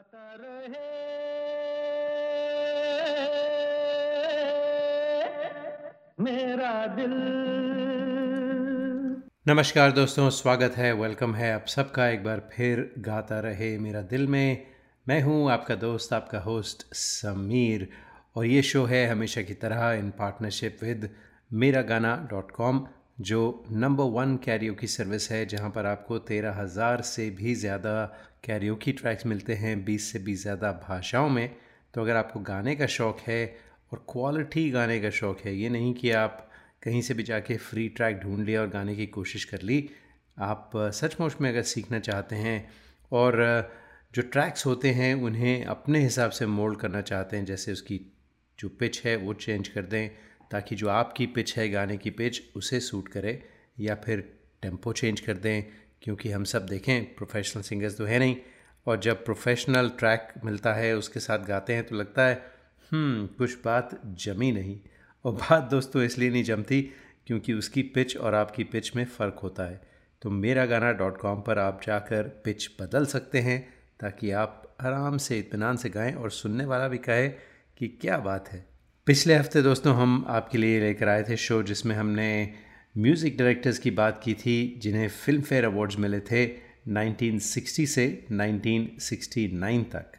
गाता रहे। मेरा दिल। नमस्कार दोस्तों, स्वागत है, वेलकम है आप सबका। एक बार फिर गाता रहे मेरा दिल में। मैं हूँ आपका दोस्त, आपका होस्ट समीर। और ये शो है हमेशा की तरह इन partnership with Mera Gana dot com जो नंबर वन कैरियो की सर्विस है, जहाँ पर आपको तेरह हज़ार से भी ज़्यादा कैरियो की ट्रैक्स मिलते हैं, बीस से भी ज़्यादा भाषाओं में। तो अगर आपको गाने का शौक़ है और क्वालिटी गाने का शौक़ है, ये नहीं कि आप कहीं से भी जाके फ्री ट्रैक ढूंढ लिया और गाने की कोशिश कर ली, आप, सचमुच में अगर सीखना चाहते हैं और, जो ट्रैक्स होते हैं, उन्हें अपने हिसाब से मोल्ड करना चाहते हैं, जैसे उसकी जो पिच है, वो चेंज कर दें। ताकि जो आपकी पिच है गाने की पिच उसे सूट करे या फिर टेंपो चेंज कर दें क्योंकि हम सब देखें प्रोफेशनल सिंगर्स तो है नहीं। और जब प्रोफेशनल ट्रैक मिलता है उसके साथ गाते हैं तो लगता है हम्म, कुछ बात जमी नहीं। और बात दोस्तों इसलिए नहीं जमती क्योंकि उसकी पिच और आपकी पिच में फ़र्क होता है। तो मेरा गाना डॉट कॉम पर आप जाकर पिच बदल सकते हैं ताकि आप आराम से इतमान से गाएँ और सुनने वाला भी कहे कि क्या बात है। पिछले हफ़्ते दोस्तों हम आपके लिए लेकर आए थे शो जिसमें हमने म्यूज़िक डायरेक्टर्स की बात की थी, जिन्हें फ़िल्म फेयर अवार्ड्स मिले थे 1960 से 1969 तक।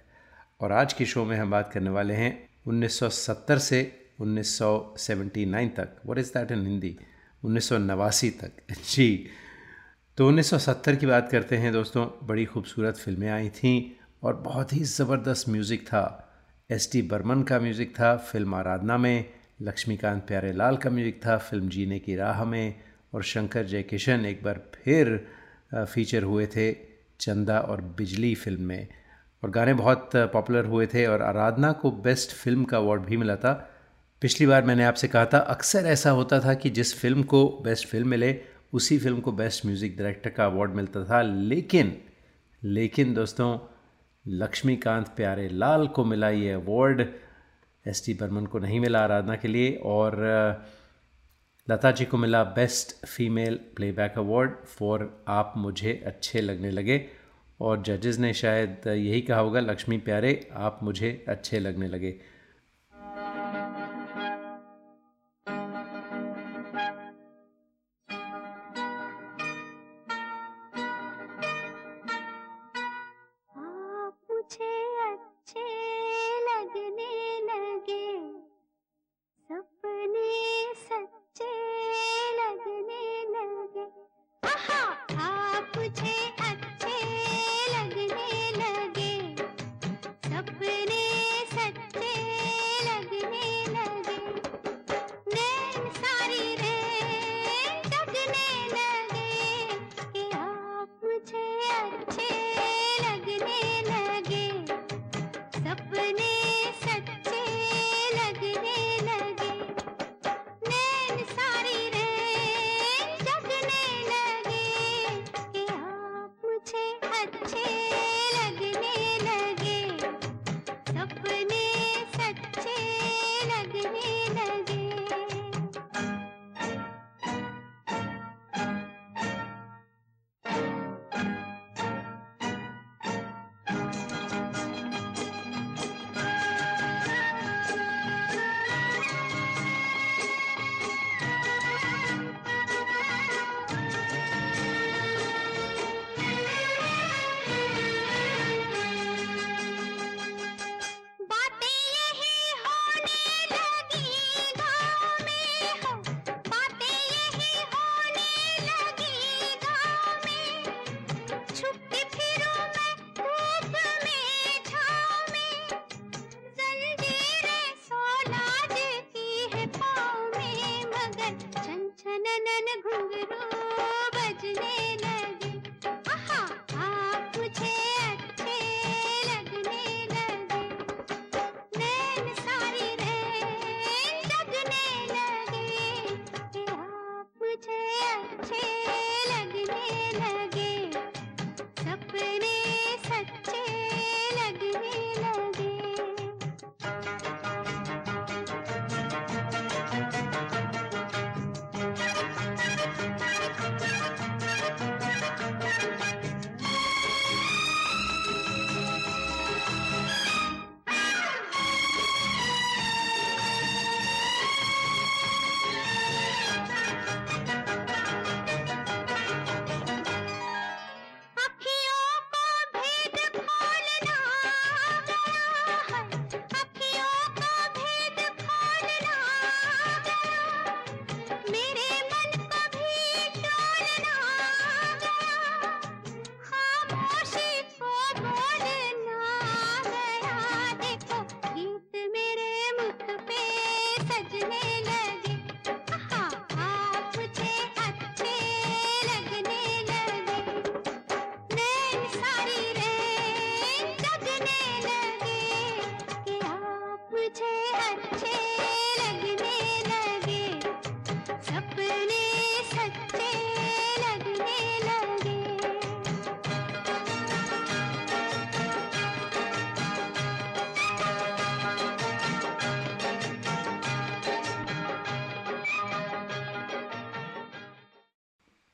और आज के शो में हम बात करने वाले हैं 1970 से 1979 तक। What is that in Hindi उन्नीस सौ नवासी तक। जी। तो 1970 की बात करते हैं दोस्तों, बड़ी खूबसूरत फ़िल्में आई थी और बहुत ही ज़बरदस्त म्यूज़िक था। एस टी बर्मन का म्यूज़िक था, फ़िल्म आराधना में, लक्ष्मीकांत प्यारे लाल का म्यूज़िक था, फ़िल्म जीने की राह में, और शंकर जयकिशन एक बार फिर फीचर हुए थे चंदा और बिजली फ़िल्म में। और गाने बहुत पॉपुलर हुए थे और आराधना को बेस्ट फ़िल्म का अवार्ड भी मिला था। पिछली बार मैंने आपसे कहा था, अक्सर ऐसा होता था कि जिस फ़िल्म को बेस्ट फ़िल्म मिले, उसी फ़िल्म को बेस्ट म्यूज़िक डायरेक्टर का अवार्ड मिलता था। लेकिन लेकिन दोस्तों लक्ष्मीकांत प्यारे लाल को मिला ये अवार्ड एस टी बर्मन को नहीं मिला आराधना के लिए और लता जी को मिला best female playback award for आप मुझे अच्छे लगने लगे। और जजेस ने शायद यही कहा होगा, लक्ष्मी प्यारे, आप मुझे अच्छे लगने लगे।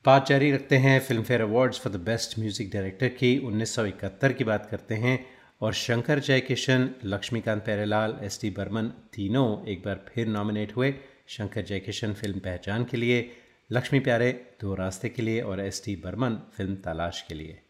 बात जारी रखते हैं Filmfare awards for the best music director की 1971 की बात करते हैं और शंकर जयकिशन, लक्ष्मीकांत प्यारेलाल एस टी बर्मन तीनों एक बार फिर नॉमिनेट हुए शंकर जयकिशन फ़िल्म पहचान के लिए, लक्ष्मी प्यारे दो रास्ते के लिए और एस टी बर्मन फ़िल्म तलाश के लिए।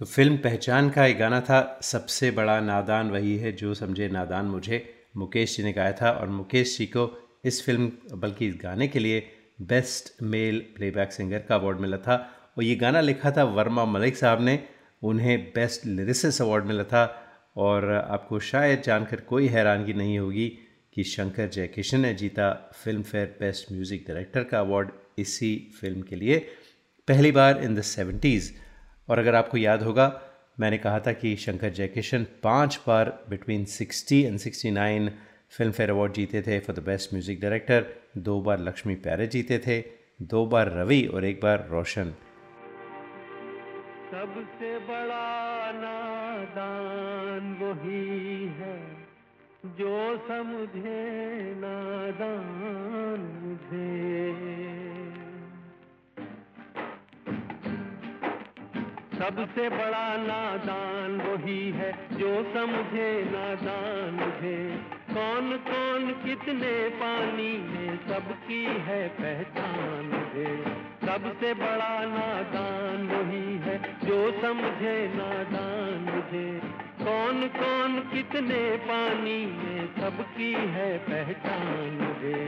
तो फ़िल्म पहचान का एक गाना था, सबसे बड़ा नादान वही है जो समझे नादान मुझे। मुकेश जी ने गाया था और मुकेश जी को इस फ़िल्म बल्कि इस गाने के लिए बेस्ट मेल प्लेबैक सिंगर का अवार्ड मिला था और ये गाना लिखा था वर्मा मलिक साहब ने। उन्हें बेस्ट लिरिसिस अवार्ड मिला था और आपको शायद जानकर कोई हैरानगी नहीं होगी कि शंकर जयकिशन ने जीता Filmfare best music director का अवार्ड इसी फ़िल्म के लिए पहली बार इन द सेवेंटीज़। और अगर आपको याद होगा, मैंने कहा था कि शंकर जयकिशन पाँच बार between 60 and 69 Filmfare award जीते थे for the best music director दो बार लक्ष्मी प्यारे जीते थे, दो बार रवि और एक बार रोशन। सबसे बड़ा नादान वही है, जो समझे नादान मुझे। सबसे बड़ा नादान वही है, जो समझे नादान मुझे। कौन कौन कितने पानी में सबकी है पहचान मुझे सबसे बड़ा नादान वही है, जो समझे नादान मुझे कौन कौन कितने पानी में सबकी है पहचान मुझे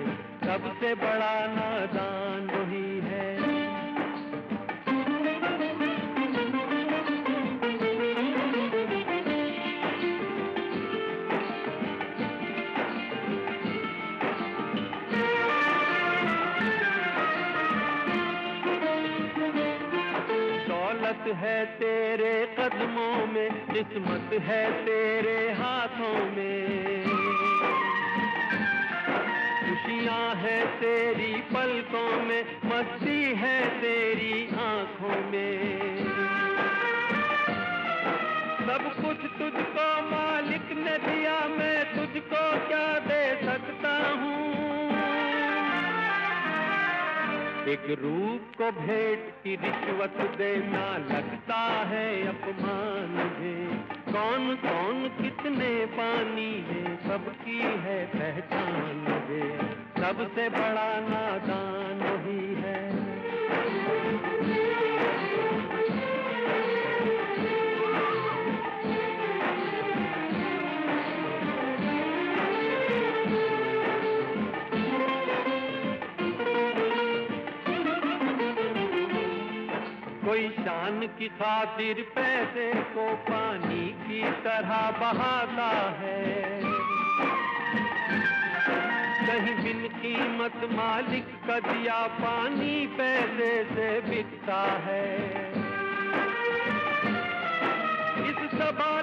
सबसे बड़ा नादान वही है। है तेरे कदमों में, किस्मत है तेरे हाथों में। खुशियाँ है तेरी पलकों में, मस्ती है तेरी आँखों में। सब कुछ तुझको मालिक ने दिया, मैं तुझको क्या दे एक रूप को भेंट की रिश्वत देना लगता है अपमान है। कौन कौन कितने पानी है, सबकी है पहचान है। सबसे बड़ा नादान ही है। शान की खातिर पैसे को पानी की तरह बहाता है। कहीं बिन कीमत मालिक का दिया पानी पैसे से बिकता है। इस सभा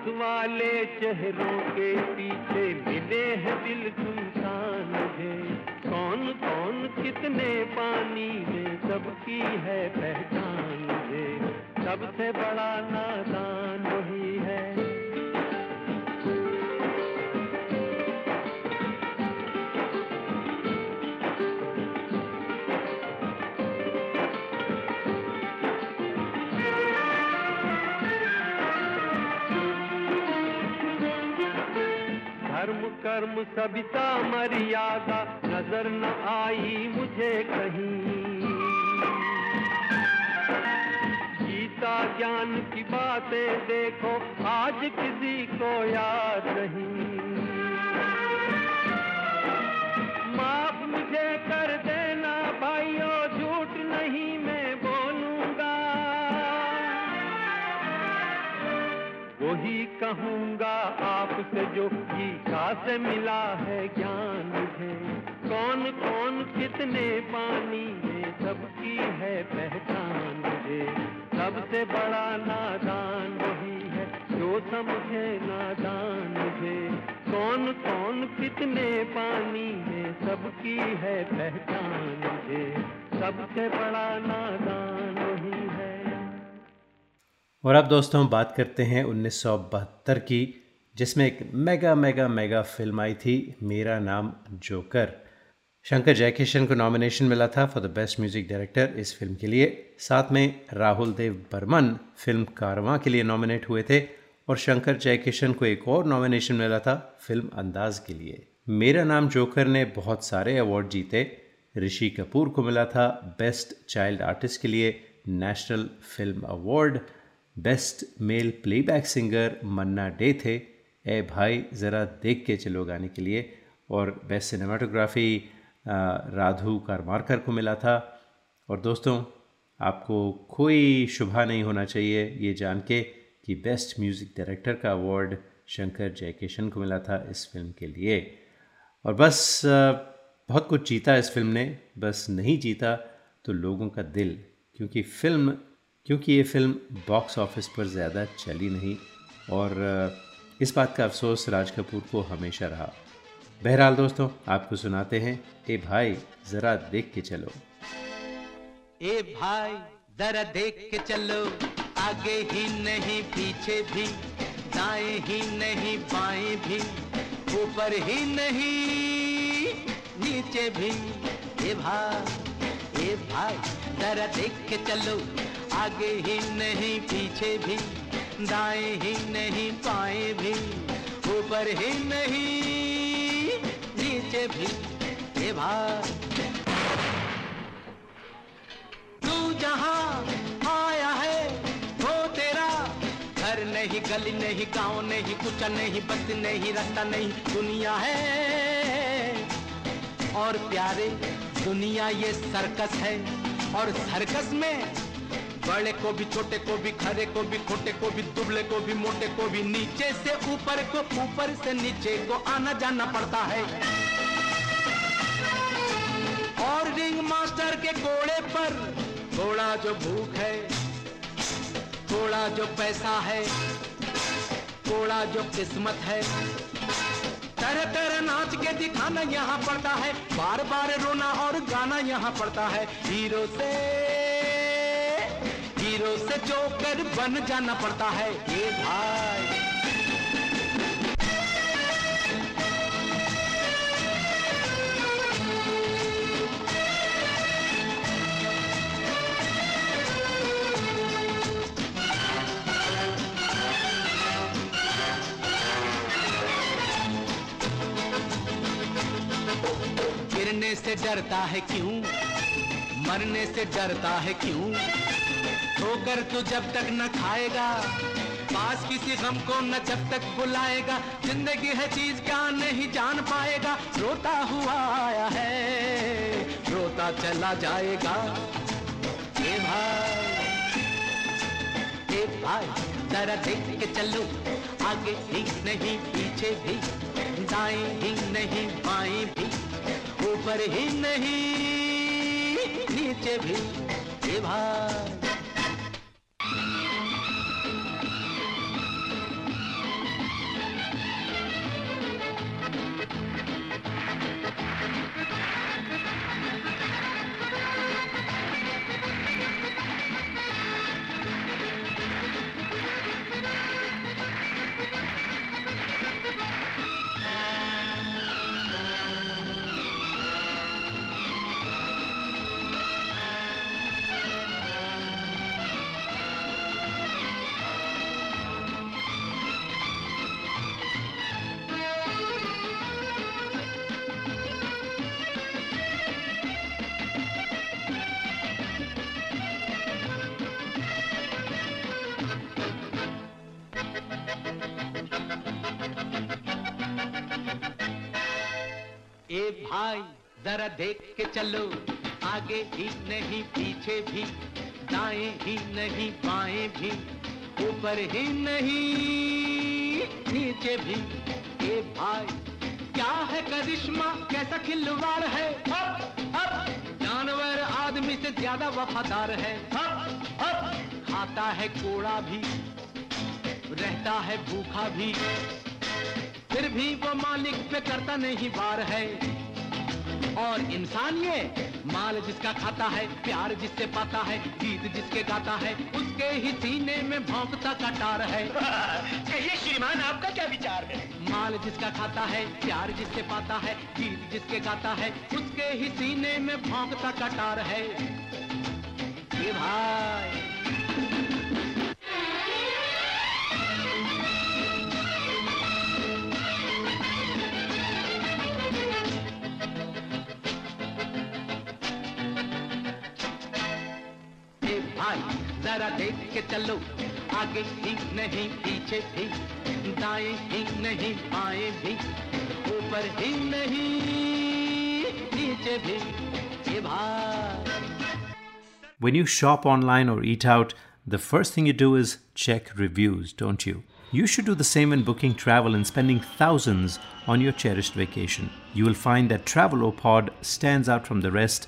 रौनक वाले चेहरों के पीछे मिले हैं दिल सुनसान है कौन कौन कितने पानी में सबकी है पहचान है सबसे बड़ा नादान वही है। कर्म सबिता मर्यादा, नज़र न आई मुझे कहीं। गीता ज्ञान की बातें देखो, आज किसी को याद नहीं। माफ़ मुझे कर देना कहूँगा आपसे जो गीता से मिला है ज्ञान मुझे कौन कौन कितने पानी में सबकी है पहचान मुझे सबसे बड़ा नादान वही है, जो समझे नादान मुझे कौन कौन कितने पानी में सबकी है पहचान मुझे सबसे बड़ा नादान वही है और अब दोस्तों बात करते हैं उन्नीस सौ बहत्तर की, जिसमें एक मेगा मेगा मेगा फ़िल्म आई थी, मेरा नाम जोकर। शंकर जयकिशन को नॉमिनेशन मिला था for the best music director इस फ़िल्म के लिए। साथ में राहुल देव बर्मन फ़िल्म कारवां के लिए नॉमिनेट हुए थे और शंकर जयकिशन को एक और नॉमिनेशन मिला था फ़िल्म अंदाज के लिए। मेरा नाम जोकर ने बहुत सारे अवार्ड जीते। ऋषि कपूर को मिला था बेस्ट चाइल्ड आर्टिस्ट के लिए national film award best male playback singer Manna Dey थे। ए भाई, ज़रा देख के चलो गाने के लिए। और बेस्ट सिनेमाटोग्राफी राधु कारमारकर को मिला था। और दोस्तों, आपको कोई शुभा नहीं होना चाहिए ये जान के कि बेस्ट म्यूज़िक डायरेक्टर का अवार्ड शंकर जयकिशन को मिला था इस फ़िल्म के लिए। और बस बहुत कुछ जीता इस फ़िल्म ने। बस नहीं जीता तो लोगों का दिल, क्योंकि फ़िल्म क्योंकि ये फ़िल्म बॉक्स ऑफ़िस पर ज़्यादा चली नहीं और इस बात का अफसोस राज कपूर को हमेशा रहा। बहरहाल दोस्तों, आपको सुनाते हैं, ए भाई, ज़रा देख के चलो। ए भाई, ज़रा देख के चलो, आगे ही नहीं, पीछे भी, दाएँ ही नहीं, बाएँ भी, ऊपर ही नहीं, नीचे भी। ए भाई ए भाई, जरा देख के चलो आगे ही नहीं, पीछे भी, दाएँ ही नहीं पाए भी, ऊपर ही नहीं, नीचे भी ए भाई तू जहाँ आया है, वो तेरा, घर नहीं, गली नहीं, गाँव नहीं कुछ नहीं, बस नहीं, रास्ता नहीं, दुनिया है। और प्यारे, दुनिया ये सर्कस है, और सर्कस में बड़े को भी, छोटे को भी, खरे को भी, खोटे को भी, दुबले को भी, मोटे को भी, नीचे से ऊपर को, ऊपर से नीचे को आना जाना पड़ता है। और रिंग मास्टर के घोड़े पर, घोड़ा जो भूख है, घोड़ा जो पैसा है, घोड़ा जो किस्मत है, तरह तरह नाच के दिखाना यहाँ पड़ता है, बार बार रोना और गाना यहाँ पड़ता है। हीरो से हीरो से जोकर बन जाना पड़ता है। ये भाई। गिरने से डरता है क्यों? मरने से डरता है क्यों? ठोकर तू जब तक न खाएगा, पास किसी गम को न जब तक बुलाएगा, ज़िंदगी है चीज़ क्या नहीं जान पाएगा, रोता हुआ आया है, रोता चला जाएगा। ए भाई ए भाई, जरा देख के चलो, आगे ही नहीं, पीछे भी, दाएँ ही नहीं, बाएँ भी, ऊपर ही नहीं, नीचे भी। ए भाई ए भाई जरा देख के चलो। आगे ही नहीं पीछे भी दाएँ ही नहीं बाएँ भी ऊपर ही नहीं नीचे भी। ए भाई क्या है करिश्मा? कैसा खिलवाड़ है? जानवर आदमी से ज़्यादा वफादार है। हप, हप, खाता है कोड़ा भी रहता है भूखा भी। फिर भी वो मालिक पे करता नहीं बार है। और इंसान ये माल जिसका खाता है प्यार जिससे पाता है गीत जिसके गाता है उसके ही सीने में भौंकता कटार है। कहिए श्रीमान आपका क्या विचार है? माल जिसका खाता है प्यार जिससे पाता है गीत जिसके गाता है उसके ही सीने में भौंकता कटार है। ये भाई जरा देख के चलो आगे ही नहीं पीछे भी दाएं ही नहीं बाएं भी ऊपर ही नहीं नीचे भी ये भाई When you shop online or eat out, the first thing you do is check reviews, don't you? You should do the same when booking travel and spending thousands on your cherished vacation. You will find that Travelopod stands out from the rest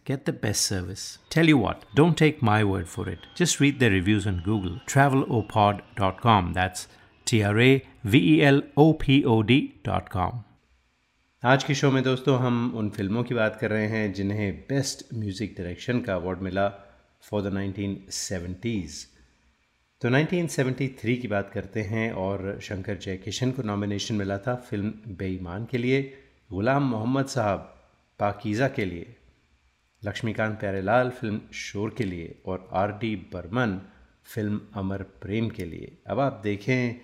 get the best service. Tell you what, don't take my word for it. Just read their reviews on Google. Travelopod.com. That's T R A V E L O P O D.com. आज के show में दोस्तों हम उन फ़िल्मों की बात कर रहे हैं जिन्हें बेस्ट म्यूज़िक डायरेक्शन का अवार्ड मिला फॉर द 1970s तो 1973 की बात करते हैं और शंकर जयकिशन को नॉमिनेशन मिला था फ़िल्म बेईमान के लिए गुलाम मोहम्मद साहब पाकिज़ा के लिए लक्ष्मीकांत प्यारेलाल फ़िल्म शोर के लिए और R D Burman film Amar Prem के लिए। अब आप देखें,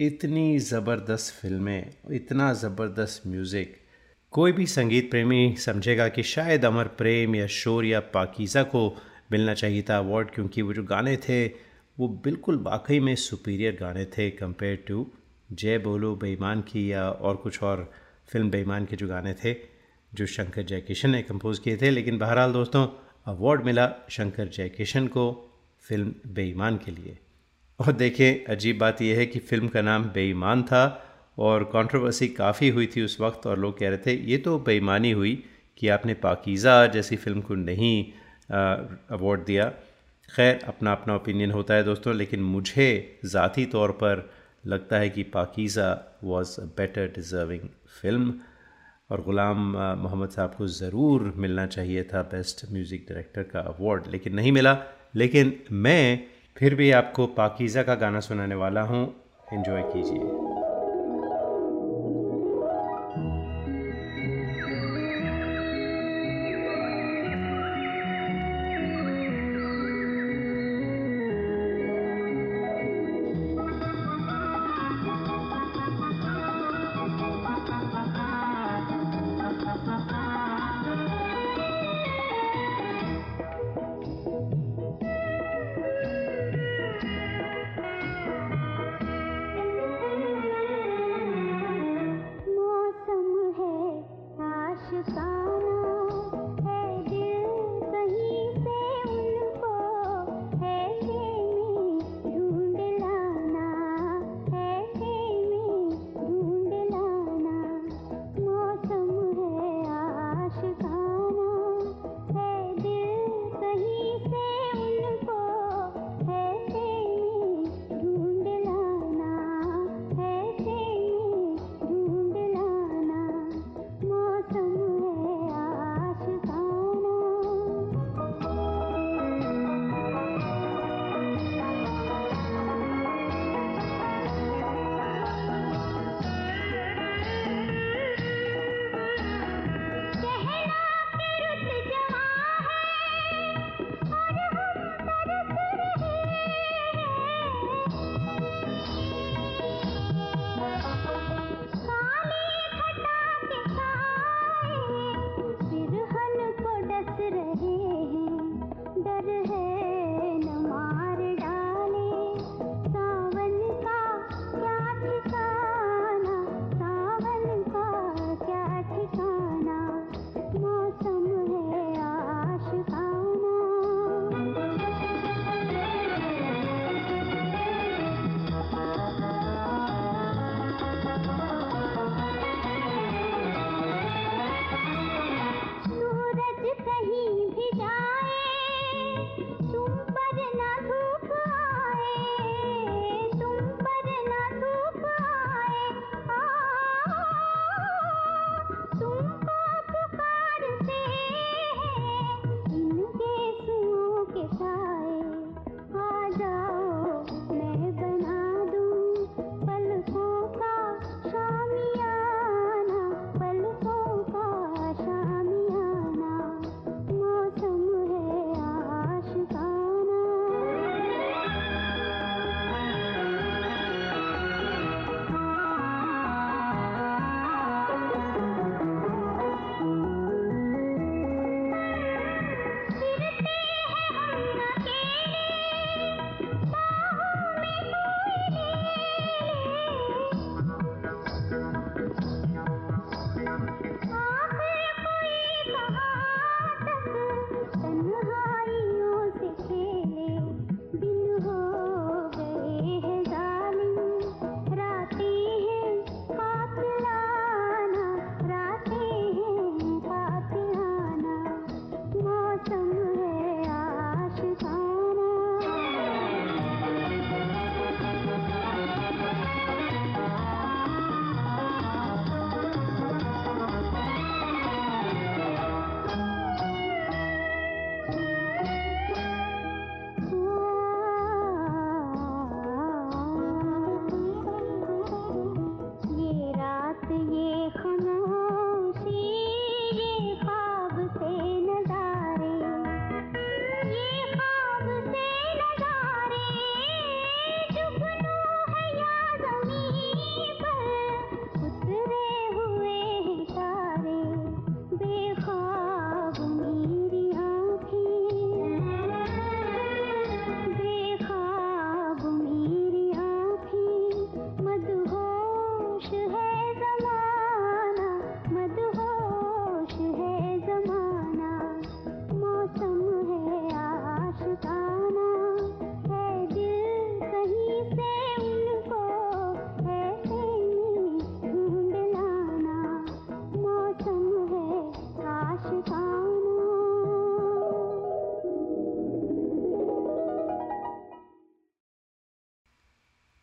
इतनी ज़बरदस्त फ़िल्में, इतना ज़बरदस्त म्यूज़िक। कोई भी संगीत प्रेमी समझेगा कि शायद अमर प्रेम या शोर या पाकिज़ा को मिलना चाहिए था अवार्ड, क्योंकि वो जो गाने थे, वो बिल्कुल वाकई में सुपीरियर गाने थे कंपेयर टू जय बोलो बेईमान की या और कुछ और फ़िल्म बेईमान के जो गाने थे। जो शंकर जयकिशन ने कंपोज़ किए थे। लेकिन बहरहाल दोस्तों अवार्ड मिला शंकर जयकिशन को फ़िल्म बेईमान के लिए। और देखें अजीब बात यह है कि फ़िल्म का नाम बेईमान था और कंट्रोवर्सी काफ़ी हुई थी उस वक्त और लोग कह रहे थे, ये तो बेईमानी हुई कि आपने पाकिज़ा जैसी फ़िल्म को नहीं अवार्ड दिया। खैर, अपना अपना ओपिनियन होता है दोस्तों, लेकिन मुझे ज़ाती तौर पर लगता है कि Pakeezah was a better deserving film और ग़ुलाम मोहम्मद साहब को ज़रूर मिलना चाहिए था बेस्ट म्यूज़िक डायरेक्टर का अवार्ड लेकिन नहीं मिला। लेकिन मैं फिर भी आपको पाकिज़ा का गाना सुनाने वाला हूँ। इन्जॉय कीजिए।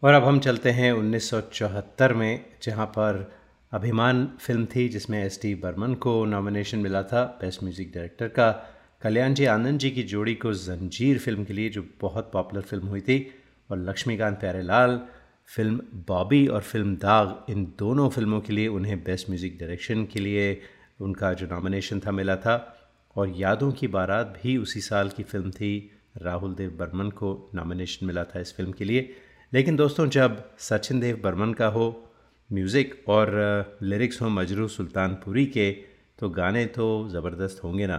और अब हम चलते हैं 1974 में, जहाँ पर अभिमान फ़िल्म थी, जिसमें एस टी बर्मन को नॉमिनेशन मिला था बेस्ट म्यूज़िक डायरेक्टर का। कल्याण जी आनंद जी की जोड़ी को जंजीर फ़िल्म के लिए, जो बहुत पॉपुलर फ़िल्म हुई थी, और लक्ष्मीकांत प्यारेलाल, फ़िल्म बॉबी और फ़िल्म दाग इन दोनों फ़िल्मों के लिए उन्हें बेस्ट म्यूज़िक डायरेक्शन के लिए उनका जो नॉमिनेशन था, मिला था। और यादों की बारात भी उसी साल की फ़िल्म थी, राहुल देव बर्मन को नॉमिनेशन मिला था इस फ़िल्म के लिए। लेकिन दोस्तों, जब सचिन देव बर्मन का हो, म्यूज़िक और लिरिक्स हो मजरू सुल्तानपुरी के तो गाने तो ज़बरदस्त होंगे ना।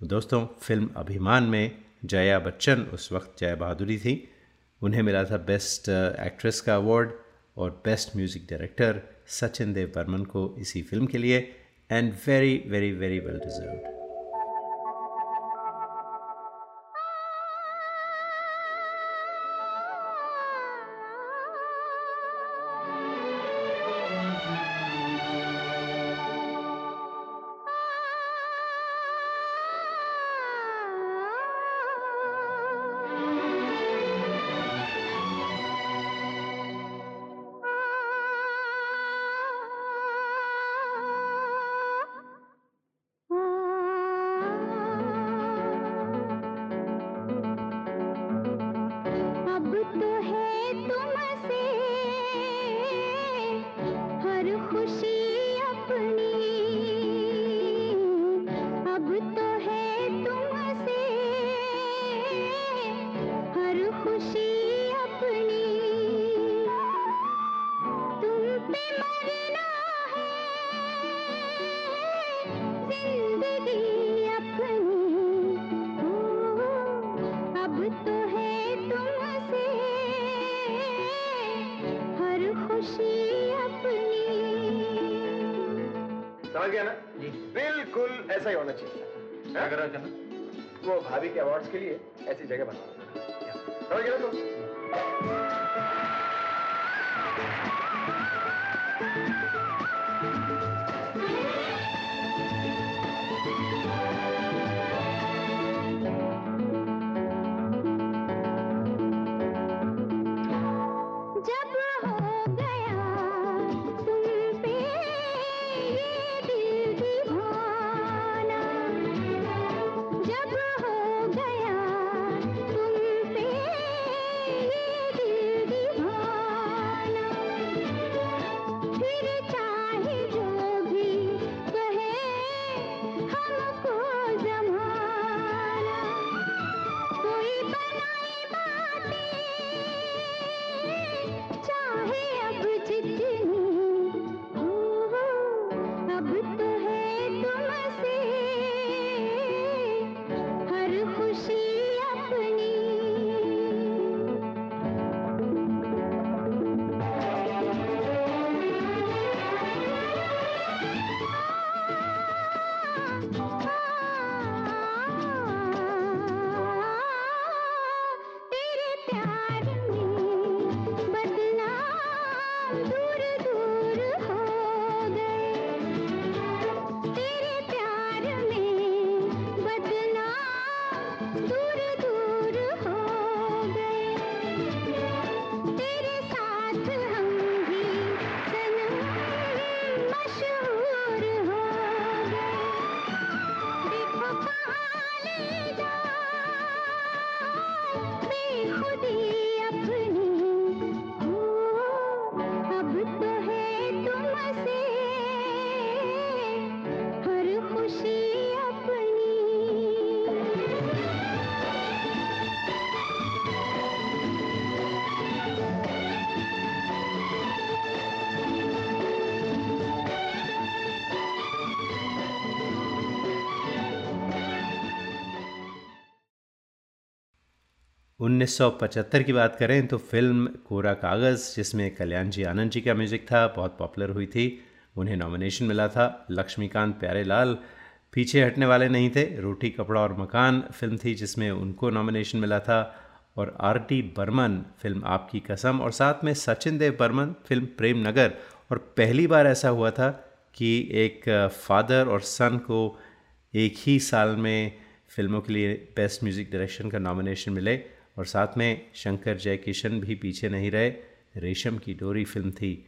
तो दोस्तों, फ़िल्म अभिमान में जया बच्चन उस वक्त जया बहादुरी थी। उन्हें मिला था बेस्ट एक्ट्रेस का अवार्ड और best music director Sachin Dev Burman को इसी फ़िल्म के लिए, and very very very well deserved. समझ गया ना? बिल्कुल ऐसा ही होना चाहिए। क्या कर रहा वो भाभी के अवार्ड्स के लिए ऐसी जगह बना। समझ गया तो दूर दूर हो। उन्नीस सौ पचहत्तर की बात करें तो फ़िल्म कोरा कागज़, जिसमें कल्याण जी, आनंद जी का म्यूज़िक था, बहुत पॉपुलर हुई थी। उन्हें नॉमिनेशन मिला था। लक्ष्मीकांत प्यारेलाल पीछे हटने वाले नहीं थे। रोटी, कपड़ा और मकान फ़िल्म थी, जिसमें उनको नॉमिनेशन मिला था। और आर टी बर्मन फ़िल्म आपकी कसम। और साथ में सचिन देव बर्मन फ़िल्म प्रेम नगर और पहली बार ऐसा हुआ था कि एक फादर और सन को एक ही साल में फ़िल्मों के लिए बेस्ट म्यूज़िक डायरेक्शन का नॉमिनेशन मिले। और साथ में शंकर जयकिशन भी पीछे नहीं रहे, रेशम की डोरी फ़िल्म थी।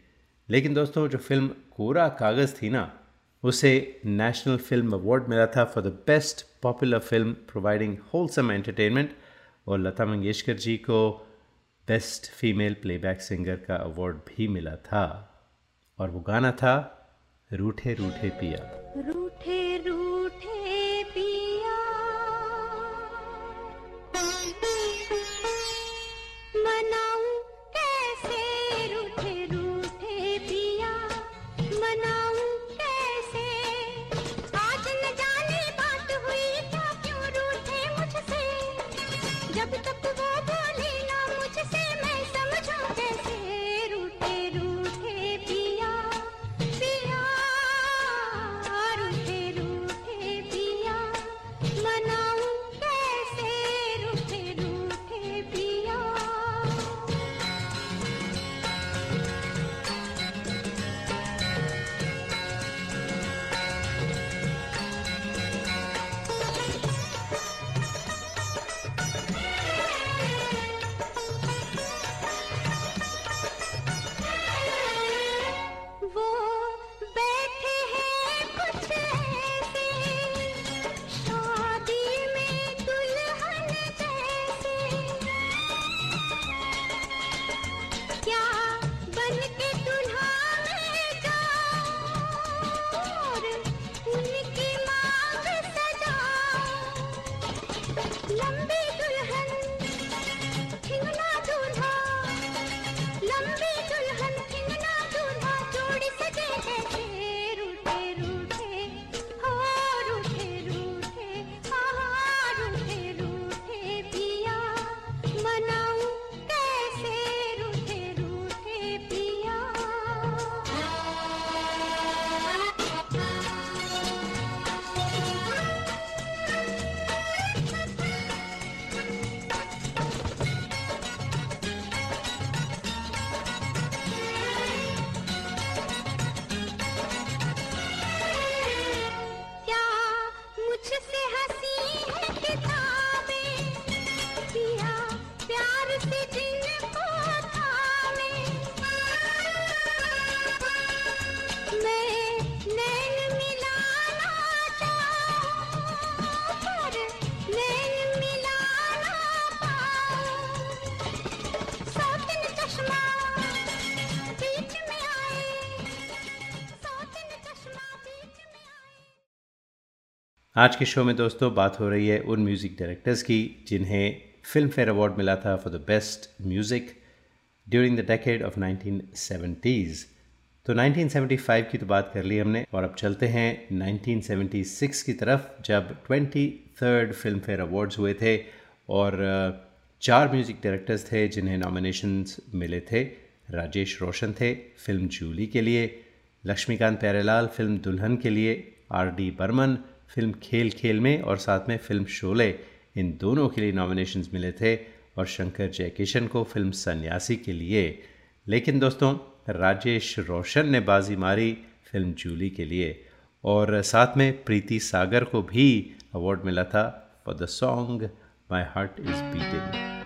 लेकिन दोस्तों, जो फ़िल्म कोरा कागज़ थी ना, उसे नेशनल फ़िल्म अवार्ड मिला था for the best popular film providing wholesome entertainment और लता मंगेशकर जी को बेस्ट फीमेल प्लेबैक सिंगर का अवार्ड भी मिला था। और वो गाना था रूठे रूठे पिया। रूठे रूठे आज के शो में दोस्तों बात हो रही है उन म्यूज़िक डायरेक्टर्स की, जिन्हें फ़िल्म फेयर अवार्ड मिला था for the best music during the decade of 1970s तो 1975 की तो बात कर ली हमने, और अब चलते हैं 1976 की तरफ़, जब twenty third Filmfare awards हुए थे, और चार म्यूज़िक डायरेक्टर्स थे जिन्हें नॉमिनेशंस मिले थे। राजेश रोशन थे फ़िल्म जूली के लिए, लक्ष्मीकांत प्यारेलाल फ़िल्म दुल्हन के लिए, आर डी बर्मन फ़िल्म खेल खेल में और साथ में फ़िल्म शोले इन दोनों के लिए नॉमिनेशंस मिले थे और शंकर जयकिशन को फ़िल्म सन्यासी के लिए। लेकिन दोस्तों, राजेश रोशन ने बाजी मारी फ़िल्म जूली के लिए और साथ में प्रीति सागर को भी अवार्ड मिला था for the song my heart is beating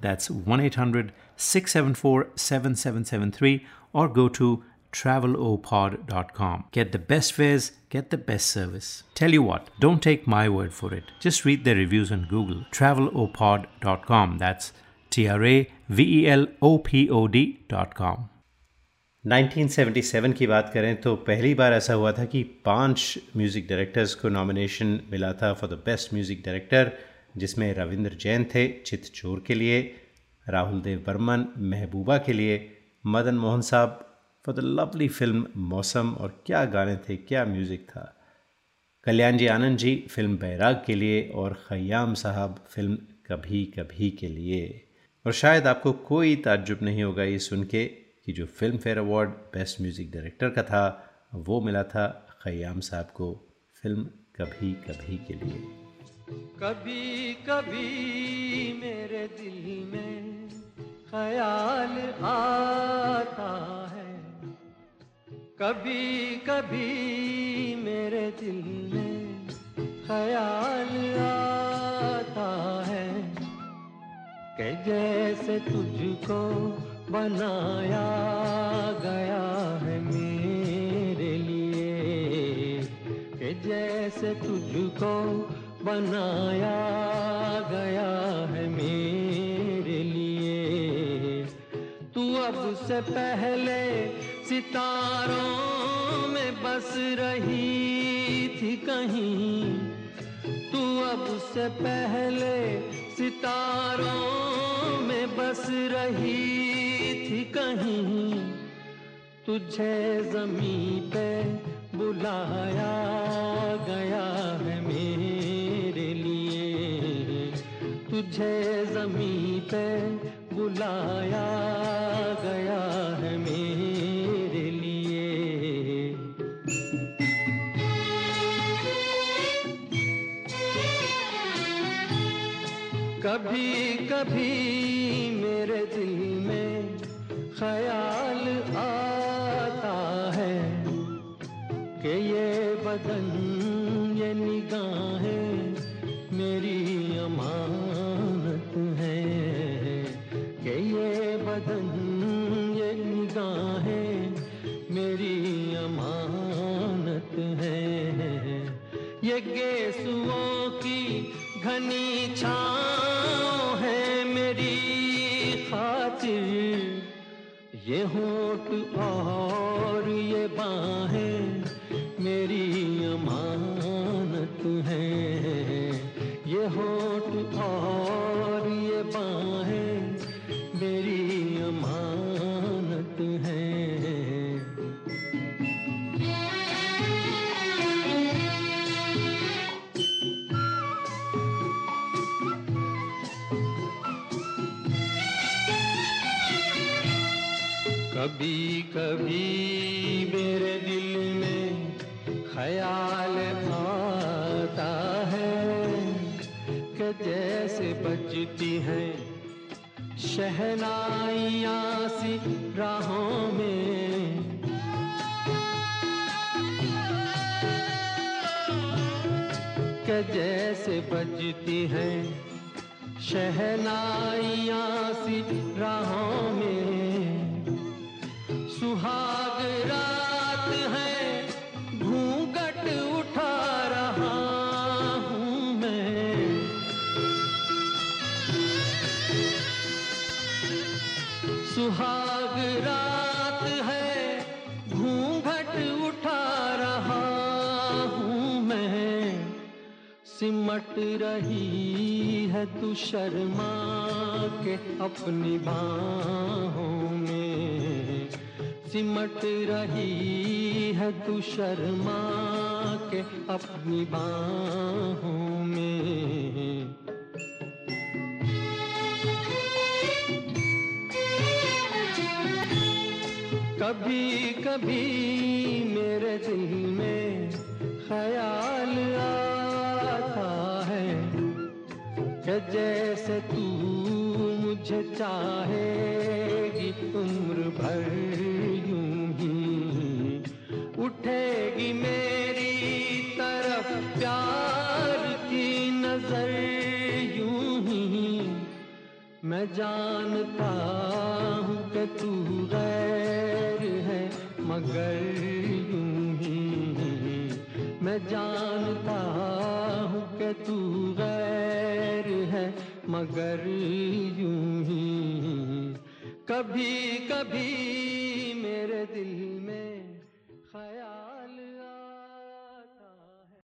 That's 1 800 674 7773 or go to travelopod.com. Get the best fares, get the best service. Tell you what, don't take my word for it. Just read the reviews on Google. travelopod.com. That's T R A V E L O P O D.com. 1977 की बात करें तो पहली बार ऐसा हुआ था कि पांच म्यूज़िक डायरेक्टर्स को नॉमिनेशन मिला था for the best music director जिसमें रविंद्र जैन थे चित चोर के लिए, राहुल देव बर्मन, महबूबा के लिए, मदन मोहन साहब फॉर द लवली फ़िल्म मौसम और क्या गाने थे, क्या म्यूज़िक था। कल्याण जी आनंद जी फ़िल्म बैराग के लिए और खयाम साहब फ़िल्म कभी कभी के लिए। और शायद आपको कोई ताज्जुब नहीं होगा ये सुन के कि जो Filmfare award best music director का था, वो मिला था खयाम साहब को फ़िल्म कभी कभी के लिए। कभी कभी मेरे दिल में ख्याल आता है। कभी कभी मेरे दिल में ख्याल आता है कि जैसे तुझको बनाया गया है मेरे लिए, कि जैसे तुझको बनाया गया है मेरे लिए। तू अब से पहले सितारों में बस रही थी कहीं। तू अब से पहले सितारों में बस रही थी कहीं। तुझे जमी पे बुलाया गया है तुझे जमी पे बुलाया गया है मेरे लिए। कभी कभी मेरे दिल में ख्याल आता है कि ये बदन, ये निगाहें बदन ये निगाहें मेरी अमानत है। ये गेसुओं की घनी छाओ है मेरी खातिर। ये होठ और मेरी अमानत है। शर्मा के अपनी बाहों में सिमट रही है तू शर्मा के अपनी बाहों में। कभी कभी मेरे दिल में ख्याल मुझे चाहेगी उम्र भर यूँ ही। उठेगी मेरी तरफ़ प्यार की नज़र यूँ ही। मैं जानता हूँ कि तू गैर है, मगर यूँ ही। मैं जानता हूँ कि तू गैर मगर यूँ ही कभी कभी मेरे दिल में ख्याल आता है।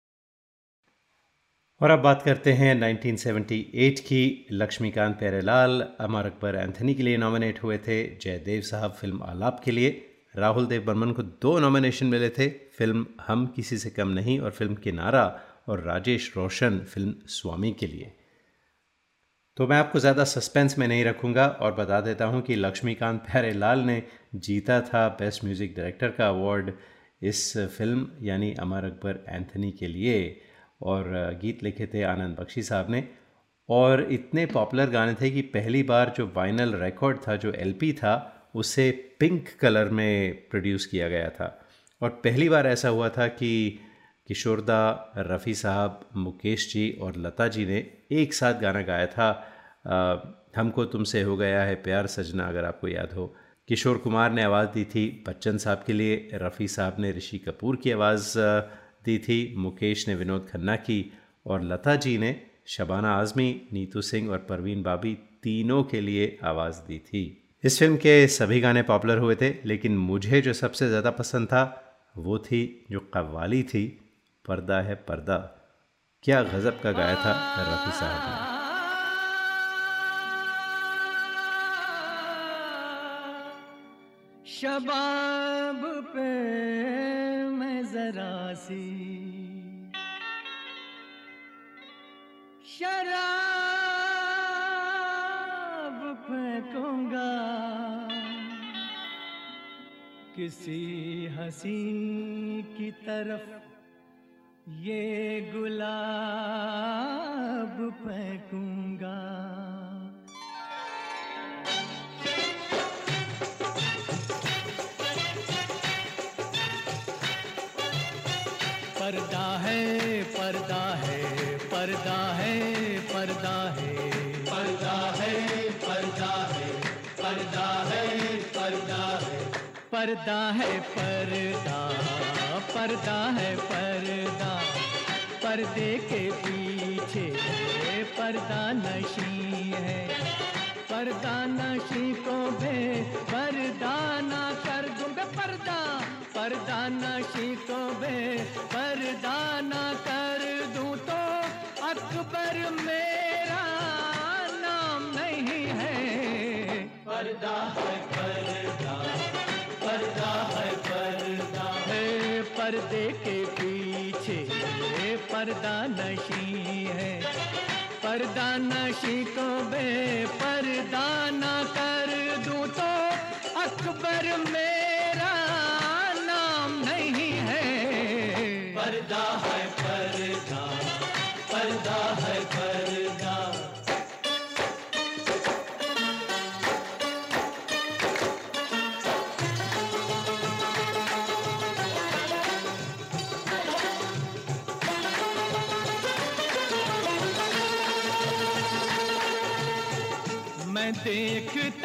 और अब बात करते हैं 1978 की लक्ष्मीकांत प्यारेलाल, अमर अकबर एंथनी के लिए नॉमिनेट हुए थे, जयदेव साहब फ़िल्म आलाप के लिए। राहुल देव बर्मन को दो नॉमिनेशन मिले थे, फ़िल्म हम किसी से कम नहीं और फ़िल्म किनारा और राजेश रोशन फ़िल्म स्वामी के लिए। तो मैं आपको ज़्यादा सस्पेंस में नहीं रखूँगा और बता देता हूँ कि लक्ष्मीकांत प्यारेलाल ने जीता था बेस्ट म्यूज़िक डायरेक्टर का अवार्ड इस फ़िल्म यानी अमर अकबर एंथनी के लिए, और गीत लिखे थे आनंद बख्शी साहब ने। और इतने पॉपुलर गाने थे कि पहली बार जो वाइनल रिकॉर्ड था, जो एलपी था, उसे पिंक कलर में प्रोड्यूस किया गया था। और पहली बार ऐसा हुआ था कि किशोरदा, रफ़ी साहब, मुकेश जी और लता जी ने एक साथ गाना गाया था आ, हमको तुमसे हो गया है प्यार सजना अगर आपको याद हो। किशोर कुमार ने आवाज़ दी थी बच्चन साहब के लिए रफ़ी साहब ने ऋषि कपूर की आवाज़ दी थी मुकेश ने विनोद खन्ना की और लता जी ने शबाना आज़मी नीतू सिंह और परवीन बाबी तीनों के लिए आवाज़ दी थी। इस फ़िल्म के सभी गाने पॉपुलर हुए थे लेकिन मुझे जो सबसे ज़्यादा पसंद था वो थी जो कव्वाली थी पर्दा है पर्दा। क्या गज़ब का गाया था रफ़ी साहब ने। शबाब पे मैं जरा सी शराब फेंकूँगा किसी हसी की तरफ़ ये गुलाब फेंकूँगा। पर्दा है पर्दा है पर्दा है पर्दा है। पर्दा है पर्दा है पर्दा है पर्दा है। पर्दा है पर्दा। पर्दा है पर्दा। पर्दे के पीछे पर्दा नशी है। पर्दा नशी को भे पर्दा ना कर दूँगा पर्दा। पर्दा नशी को भे पर्दा ना कर दूँ तो अकबर मेरा नाम नहीं है। पर्दा है पर्दे के पीछे ये पर्दा नशी है। पर्दा नशी को बे पर्दा ना कर दूँ तो अकबर मेरा देखता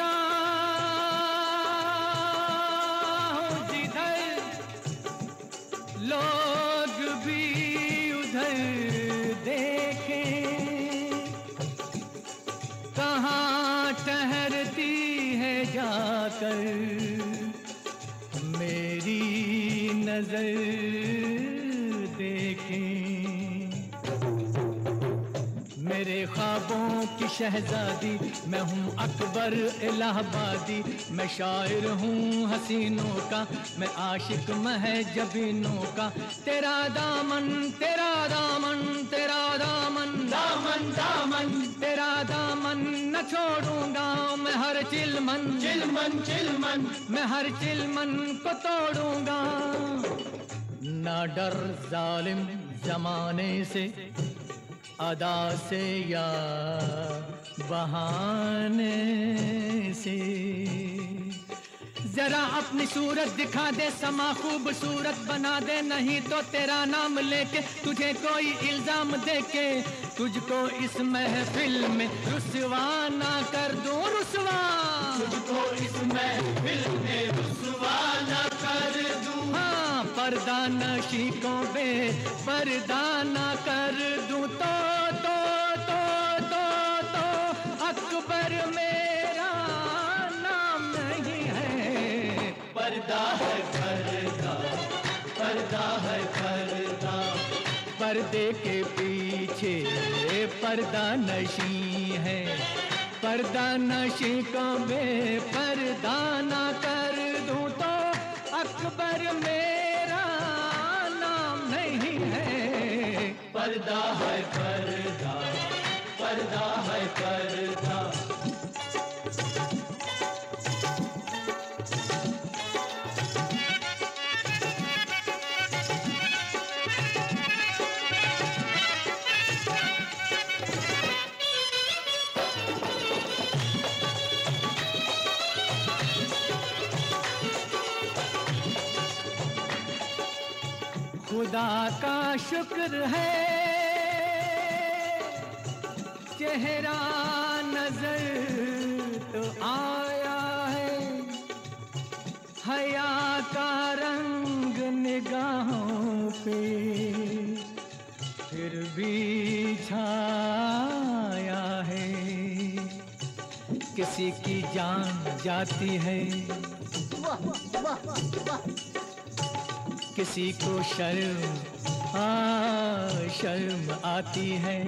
शहजादी मैं हूँ अकबर इलाहाबादी। मैं शायर हूँ हसीनों का मैं आशिक मह जबीनों का। तेरा दामन तेरा दामन तेरा दामन। दामन दामन। तेरा दामन न छोड़ूँगा मैं हर चिलमन। चिलमन चिलमन। मैं हर चिलमन को तोड़ूँगा। ना डर जालिम जमाने से अदा से या बहाने से। जरा अपनी सूरत दिखा दे समा खूबसूरत बना दे नहीं तो तेरा नाम लेके तुझे कोई इल्ज़ाम दे के तुझको इस महफिल में रुसवा ना कर दूँ रुसवा। तुझको इस महफिल में रुसवा ना कर दूँ। हाँ। पर्दा नशी को बे पर्दा ना कर दूँ तो तो तो तो तो। अकबर मेरा नाम नहीं है। पर्दा है पर्दा पर्दा है पर्दा। पर्दे के पीछे पर्दा नशी है। पर्दा नशी को बे पर्दा ना कर दूँ तो। अकबर मेरा पर्दा है पर्दा पर्दा है पर्दा। खुदा का शुक्र है चेहरा नज़र तो आया है। हया का रंग निगाहों पे फिर भी छाया है। किसी की जान जाती है। किसी को शर्म आ शर्म आती है।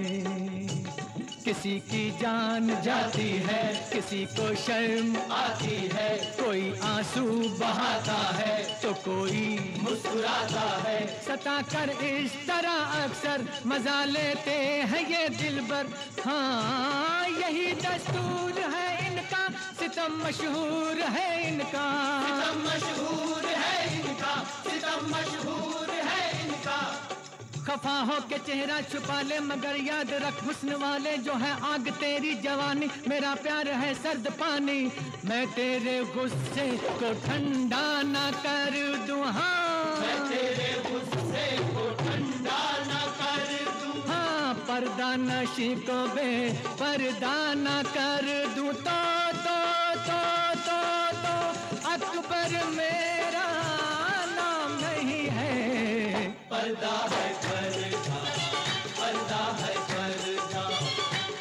किसी की जान जाती है, किसी को शर्म आती है, कोई आँसू बहाता है तो कोई मुस्कुराता है। सता कर इस तरह अक्सर मज़ा लेते हैं ये दिल भर हाँ यही दस्तूर है इनका, सितम मशहूर है इनका। सितम मशहूर है इनका, सितम मशहूर खफा हो के चेहरा छुपा ले मगर याद रख हुस्न वाले जो है आग तेरी जवानी। मेरा प्यार है सर्द पानी मैं तेरे गुस्से को ठंडा ना कर दूँ हाँ। मैं तेरे गुस्से को ठंडा पर्दा नशी को बे पर्दा न कर दूँ। तो तो तो तो तो अकबर मेरा नाम नहीं है। पर्दा है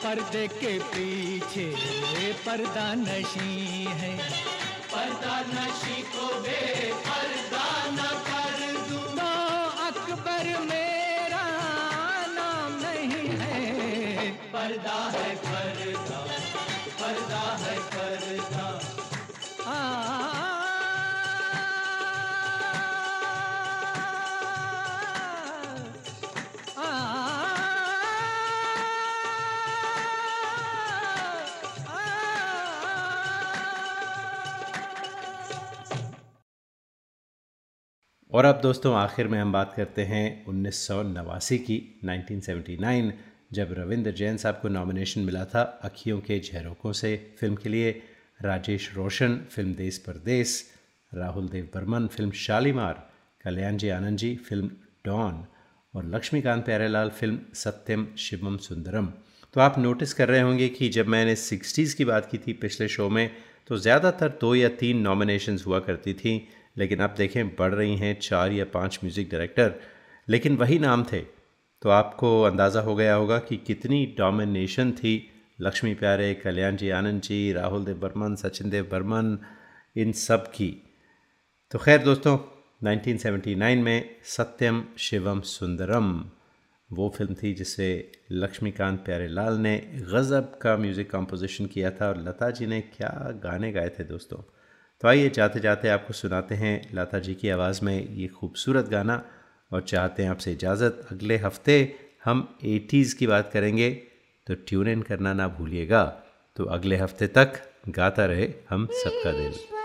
पर्दे के पीछे पर्दा नशी है। पर्दा नशी को बे पर्दा न कर दूँ। तो अकबर मेरा नाम नहीं है। पर्दा है और अब दोस्तों, आखिर में हम बात करते हैं उन्नीस सौ नवासी की 1979 जब रविंद्र जैन साहब को नॉमिनेशन मिला था अखियों के झरोकों से फ़िल्म के लिए। Rajesh Roshan film Desh Pardes Rahul Dev Burman film Shalimar, Kalyan ji Anand ji film Don और लक्ष्मीकांत प्यारेलाल फ़िल्म सत्यम शिवम सुंदरम। तो आप नोटिस कर रहे होंगे कि जब मैंने सिक्सटीज़ की बात की थी पिछले शो में तो ज़्यादातर दो या तीन नॉमिनेशंस हुआ करती थी। लेकिन अब देखें, बढ़ रही हैं चार या पाँच म्यूज़िक डायरेक्टर। लेकिन वही नाम थे। तो आपको अंदाज़ा हो गया होगा कि कितनी डोमिनेशन थी लक्ष्मी प्यारे, कल्याण जी, आनंद जी, राहुल देव बर्मन, सचिन देव बर्मन, इन सब की। तो खैर दोस्तों 1979 में सत्यम शिवम सुंदरम, वो फ़िल्म थी जिसे लक्ष्मीकांत प्यारेलाल ने गज़ब का म्यूज़िक कंपोजिशन किया था और लता जी ने क्या गाने गाए थे दोस्तों। तो आइए जाते जाते आपको सुनाते हैं लता जी की आवाज़ में ये खूबसूरत गाना और चाहते हैं आपसे इजाज़त। अगले हफ़्ते हम एटीज़ की बात करेंगे तो ट्यून इन करना ना भूलिएगा। तो अगले हफ़्ते तक गाता रहे हम सबका दिल।